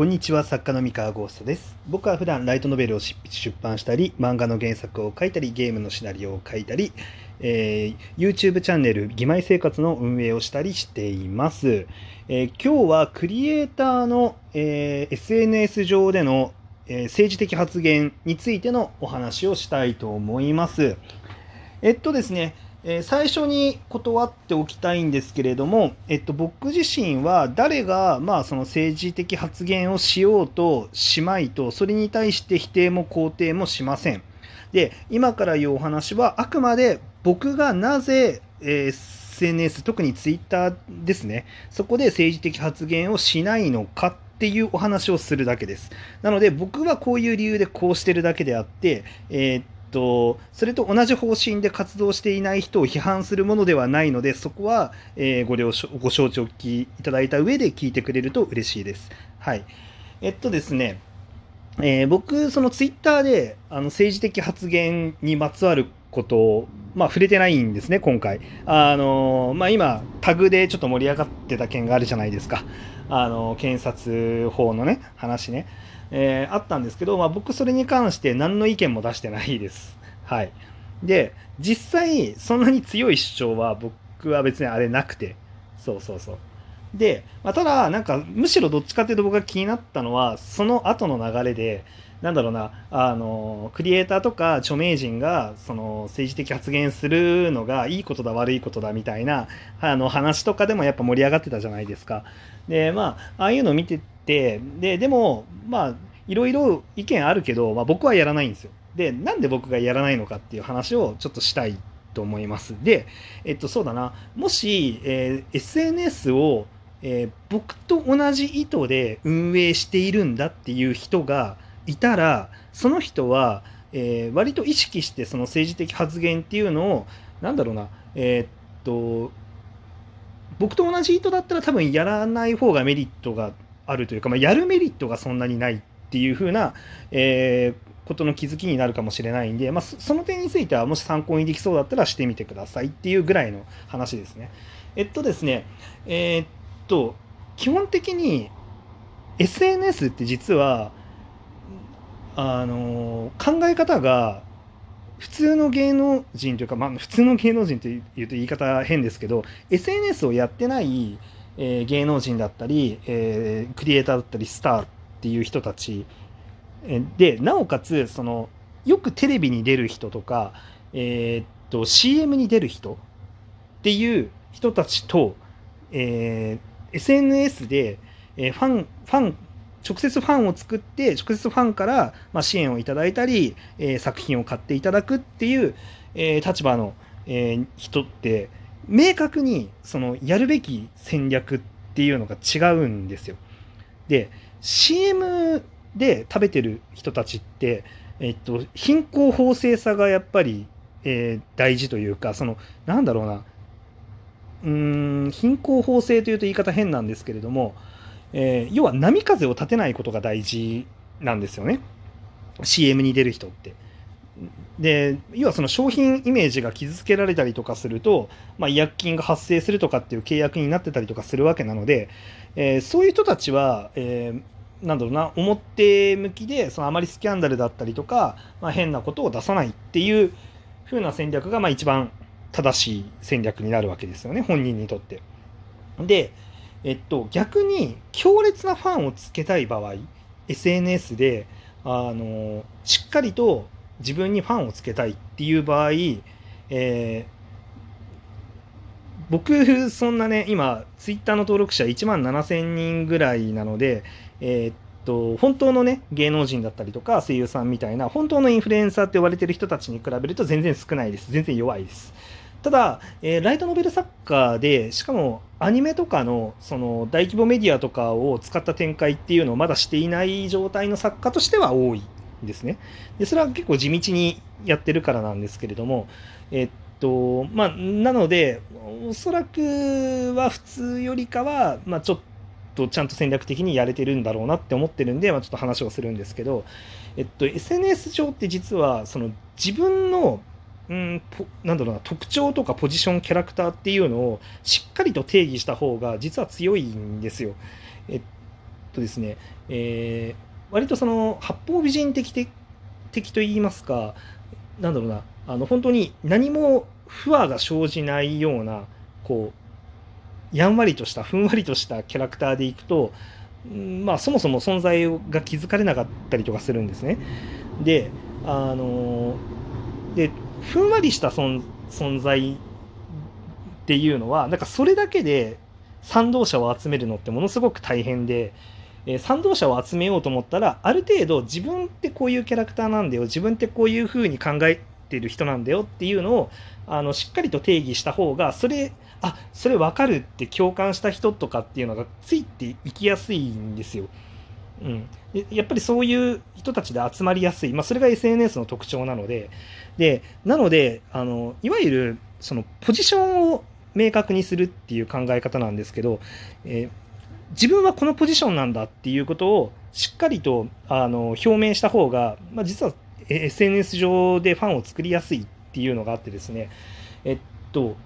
こんにちは、作家の三河ゴーストです。僕は普段ライトノベルを執筆出版したり、漫画の原作を書いたり、ゲームのシナリオを書いたり、えー YouTube チャンネル、義妹生活の運営をしたりしています。えー今日はクリエイターの、えー SNS 上での、えー政治的発言についてのお話をしたいと思います。えっとですね、え最初に断っておきたいんですけれども、えっと、僕自身は誰が、まあ、その政治的発言をしようとしまいと、それに対して否定も肯定もしません。で、今から言うお話は、あくまで僕がなぜ、えー SNS、特にツイッターですね、そこで政治的発言をしないのかっていうお話をするだけです。なので、僕はこういう理由でこうしてるだけであって、えーと、それと同じ方針で活動していない人を批判するものではないので、そこは、えーご了承ご承知おきいただいた上で聞いてくれると嬉しいです。はい。えっとですね、えー僕、そのツイッターであの政治的発言にまつわることを、まあ、触れてないんですね、今回。あのまあ、今、タグでちょっと盛り上がってた件があるじゃないですか。あの検察法のね、話ね。えーあったんですけど、まあ、僕それに関して何の意見も出してないです。はい。で、実際、そんなに強い主張は僕は別にあれなくて、そうそうそう。で、まあ、ただ、なんか、むしろどっちかっていうと僕が気になったのは、その後の流れで、なんだろうな、あの、クリエイターとか著名人が、その、政治的発言するのがいいことだ、悪いことだみたいな、あの、話とかでもやっぱ盛り上がってたじゃないですか。で、まあ、ああいうの見てて、で、でも、まあ、いろいろ意見あるけど、まあ、僕はやらないんですよ。で、なんで僕がやらないのかっていう話をちょっとしたいと思います。で、えっと、そうだな、もし、えー SNS を、えー僕と同じ意図で運営しているんだっていう人がいたら、その人は、えー割と意識してその政治的発言っていうのを、なんだろうな、えーっと、僕と同じ意図だったら多分やらない方がメリットがあるというか、まあ、やるメリットがそんなにないっていう風な、えーことの気づきになるかもしれないんで、まあ、そその点についてはもし参考にできそうだったらしてみてくださいっていうぐらいの話ですね。えっとですね、えーっと、基本的に SNS って実は、あの考え方が普通の芸能人というか、まあ、普通の芸能人というと言い方変ですけど SNS をやってない、えー芸能人だったり、えークリエイターだったりスターっていう人たちでなおかつそのよくテレビに出る人とか、えーっと CM に出る人っていう人たちと、えー SNS で、えーファンファン直接ファンを作って直接ファンから、まあ、支援をいただいたり、えー作品を買っていただくっていう、えー立場の、えー人って明確にそのやるべき戦略っていうのが違うんですよ。で CM で食べてる人たちって、えっと、貧困法制さがやっぱり、えー大事というかそのなんだろうなうん貧困法制というと言い方変なんですけれども、えー要は波風を立てないことが大事なんですよね CM に出る人って。で要はその商品イメージが傷つけられたりとかすると、まあ、違約金が発生するとかっていう契約になってたりとかするわけなので、えーそういう人たちは、えーなんだろうな表向きでそのあまりスキャンダルだったりとか、まあ、変なことを出さないっていう風な戦略がまあ一番正しい戦略になるわけですよね本人にとって。で、えっと、逆に強烈なファンをつけたい場合 SNS であのしっかりと自分にファンをつけたいっていう場合、えー僕そんなね今ツイッターの登録者1万7000人ぐらいなので、えーっと本当のね芸能人だったりとか声優さんみたいな本当のインフルエンサーって呼ばれてる人たちに比べると全然少ないです。全然弱いです。ただ、えーライトノベル作家でしかもアニメとかのその大規模メディアとかを使った展開っていうのをまだしていない状態の作家としては多いんですね。でそれは結構地道にやってるからなんですけれどもえっとまあなのでおそらくは普通よりかは、まあ、ちょっとちゃんと戦略的にやれてるんだろうなって思ってるんで、まあ、ちょっと話をするんですけど、えっと、SNS 上って実はその自分のうん、なんだろうな特徴とかポジションキャラクターっていうのをしっかりと定義した方が実は強いんですよ。えっとですね、えー、割とその八方美人的的と言いますかなんだろうなあの本当に何も不和が生じないようなこうやんわりとしたふんわりとしたキャラクターでいくと、まあ、そもそも存在が気づかれなかったりとかするんですね。であのでふんわりした存在っていうのはなんかそれだけで賛同者を集めるのってものすごく大変で、えー、賛同者を集めようと思ったらある程度自分ってこういうキャラクターなんだよ自分ってこういうふうに考えてる人なんだよっていうのをあのしっかりと定義した方がそれあそれ分かるって共感した人とかっていうのがついていきやすいんですよ。うん、やっぱりそういう人たちで集まりやすい、まあ、それが SNS の特徴なので。でなのであのいわゆるそのポジションを明確にするっていう考え方なんですけど、えー、自分はこのポジションなんだっていうことをしっかりとあの表明した方が、まあ、実は SNS 上でファンを作りやすいっていうのがあってですね。えっと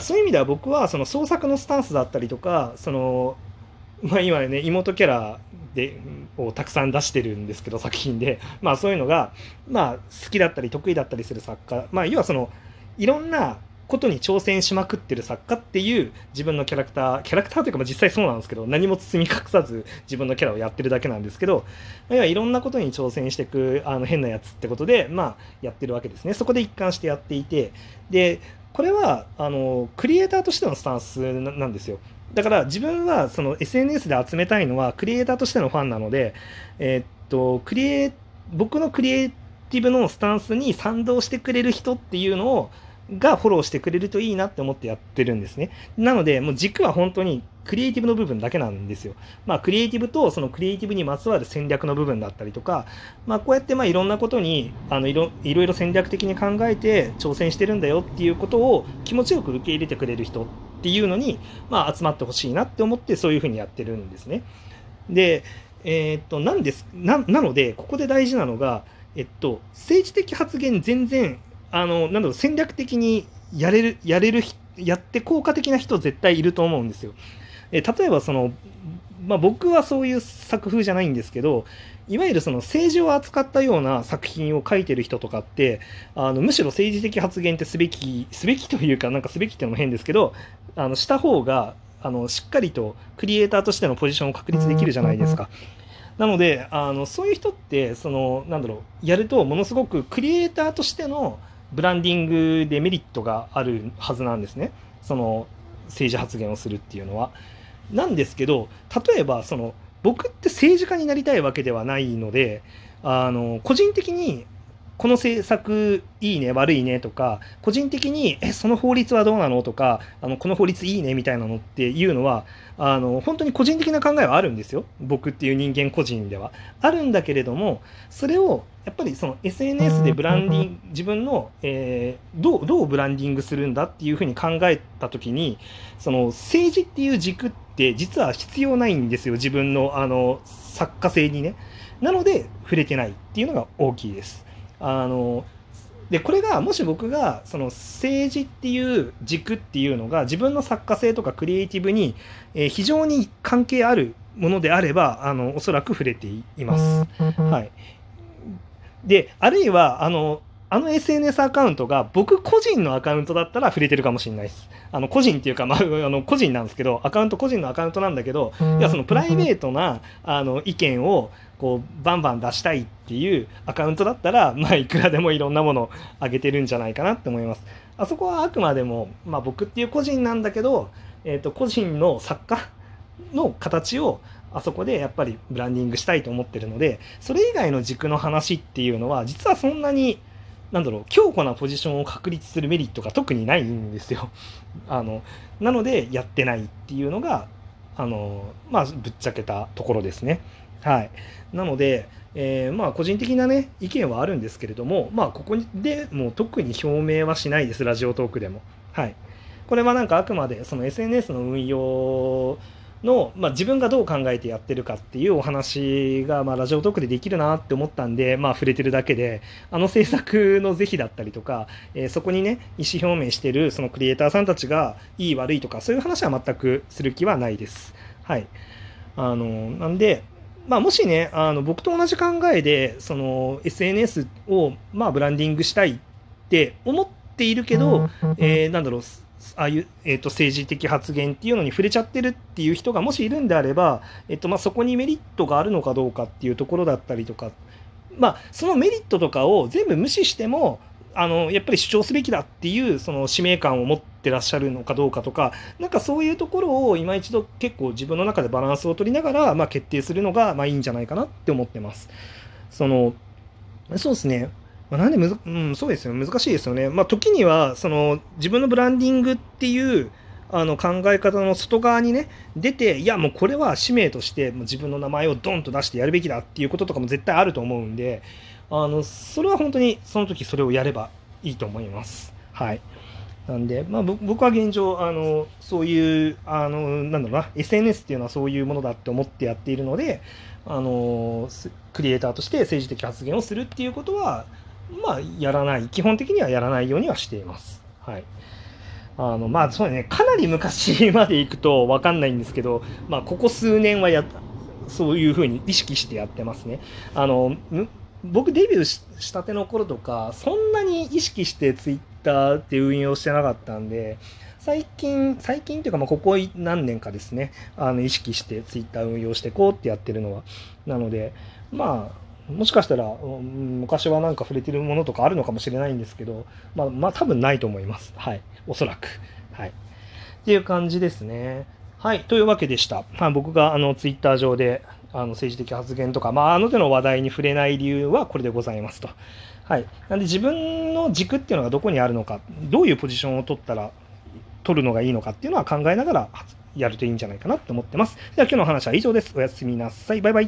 そういう意味では僕はその創作のスタンスだったりとかそのまあ今ね妹キャラでをたくさん出してるんですけど作品で。まあそういうのがまあ好きだったり得意だったりする作家。まあ要はそのいろんなことに挑戦しまくってる作家っていう自分のキャラクターキャラクターというかまあ実際そうなんですけど何も包み隠さず自分のキャラをやってるだけなんですけど要はいろんなことに挑戦していくあの変なやつってことでまあやってるわけですね。そこで一貫してやっていて。でこれはあのクリエイターとしてのスタンスなんですよ。だから自分はその SNS で集めたいのはクリエイターとしてのファンなので、えー、っとクリエ僕のクリエイティブのスタンスに賛同してくれる人っていうのをがフォローしてくれるといいなって思ってやってるんですね。なので、もう軸は本当にクリエイティブの部分だけなんですよ。まあ、クリエイティブとそのクリエイティブにまつわる戦略の部分だったりとか、まあ、こうやってまあいろんなことにあのいろいろいろ戦略的に考えて挑戦してるんだよっていうことを気持ちよく受け入れてくれる人っていうのに、まあ、集まってほしいなって思ってそういうふうにやってるんですね。で、えー、っとなんですななのでここで大事なのが、えっと、政治的発言全然あのなんだろう戦略的にやれるやれるやって効果的な人絶対いると思うんですよ。え例えばその、まあ、僕はそういう作風じゃないんですけどいわゆるその政治を扱ったような作品を書いてる人とかってあのむしろ政治的発言ってすべきすべきというかなんかすべきってのも変ですけどあのした方があのしっかりとクリエイターとしてのポジションを確立できるじゃないですか。なのであのそういう人ってそのなんだろうやるとものすごくクリエイターとしてのブランディングでメリットがあるはずなんですね。その政治発言をするっていうのは。なんですけど例えばその僕って政治家になりたいわけではないのであの個人的にこの政策いいね悪いねとか個人的にえその法律はどうなのとかあのこの法律いいねみたいなのっていうのはあの本当に個人的な考えはあるんですよ。僕っていう人間個人では。あるんだけれどもそれをやっぱりその SNS でブランディング自分の、えー、どうどうブランディングするんだっていうふうに考えた時にその政治っていう軸って実は必要ないんですよ。自分のあの作家性にね。なので触れてないっていうのが大きいですあのでこれがもし僕がその政治っていう軸っていうのが自分の作家性とかクリエイティブに、え非常に関係あるものであればあのおそらく触れています。はい、であるいはあのあの SNS アカウントが僕個人のアカウントだったら触れてるかもしれないです。あの個人っていうか、まあ、あの個人なんですけど、アカウント個人のアカウントなんだけど、いやそのプライベートなあの意見をこうバンバン出したいっていうアカウントだったら、まあ、いくらでもいろんなものをあげてるんじゃないかなって思います。あそこはあくまでも、まあ、僕っていう個人なんだけど、えー、と個人の作家の形をあそこでやっぱりブランディングしたいと思ってるのでそれ以外の軸の話っていうのは実はそんなになんだろう強固なポジションを確立するメリットが特にないんですよ。あのなのでやってないっていうのがあのまあぶっちゃけたところですね。はい、なので、えー、まあ個人的なね意見はあるんですけれどもまあここでもう特に表明はしないですラジオトークでも。はい、これはなんかあくまでその SNS の運用の、まあ、自分がどう考えてやってるかっていうお話が、まあ、ラジオトークでできるなって思ったんで、まあ、触れてるだけであの制作の是非だったりとか、えー、そこにね意思表明してるそのクリエイターさんたちがいい悪いとかそういう話は全くする気はないです。はいあのなんでまあ、もしねあの僕と同じ考えでその SNS をまあブランディングしたいって思っているけど、えー、なんだろうああいう、えーと、政治的発言っていうのに触れちゃってるっていう人がもしいるんであれば、えーとまあ、そこにメリットがあるのかどうかっていうところだったりとか、まあ、そのメリットとかを全部無視してもあのやっぱり主張すべきだっていうその使命感を持ってらっしゃるのかどうかとかなんかそういうところを今一度結構自分の中でバランスを取りながら、まあ、決定するのがまあいいんじゃないかなって思ってます。そのそうですねま、なんでむず、うん、そうですよ難しいですよね。まあ、時にはその自分のブランディングっていうあの考え方の外側にね出ていやもうこれは使命として自分の名前をドンと出してやるべきだっていうこととかも絶対あると思うんであのそれは本当にその時それをやればいいと思います。はい。なんで、まあ、僕は現状、あの、そういう、あの、なんだろうな、SNS っていうのはそういうものだって思ってやっているので、あの、クリエイターとして政治的発言をするっていうことは、まあ、やらない、基本的にはやらないようにはしています。はい。あの、まあ、そうね、かなり昔まで行くとわかんないんですけど、まあ、ここ数年はや、そういうふうに意識してやってますね。あの、僕デビューしたての頃とかそんなに意識してツイッターって運用してなかったんで最近最近というかまあここ何年かですねあの意識してツイッター運用してこうってやってるのはなのでまあもしかしたら昔はなんか触れてるものとかあるのかもしれないんですけどまあまあ多分ないと思います。はい。おそらく。はい。っていう感じですね。はい。というわけでした、まあ、僕があのツイッター上であの政治的発言とか、まあ、あの手の話題に触れない理由はこれでございますと。はい。なんで自分の軸っていうのがどこにあるのか、どういうポジションを取ったら、取るのがいいのかっていうのは考えながらやるといいんじゃないかなと思ってます。では今日の話は以上です。おやすみなさい。バイバイ。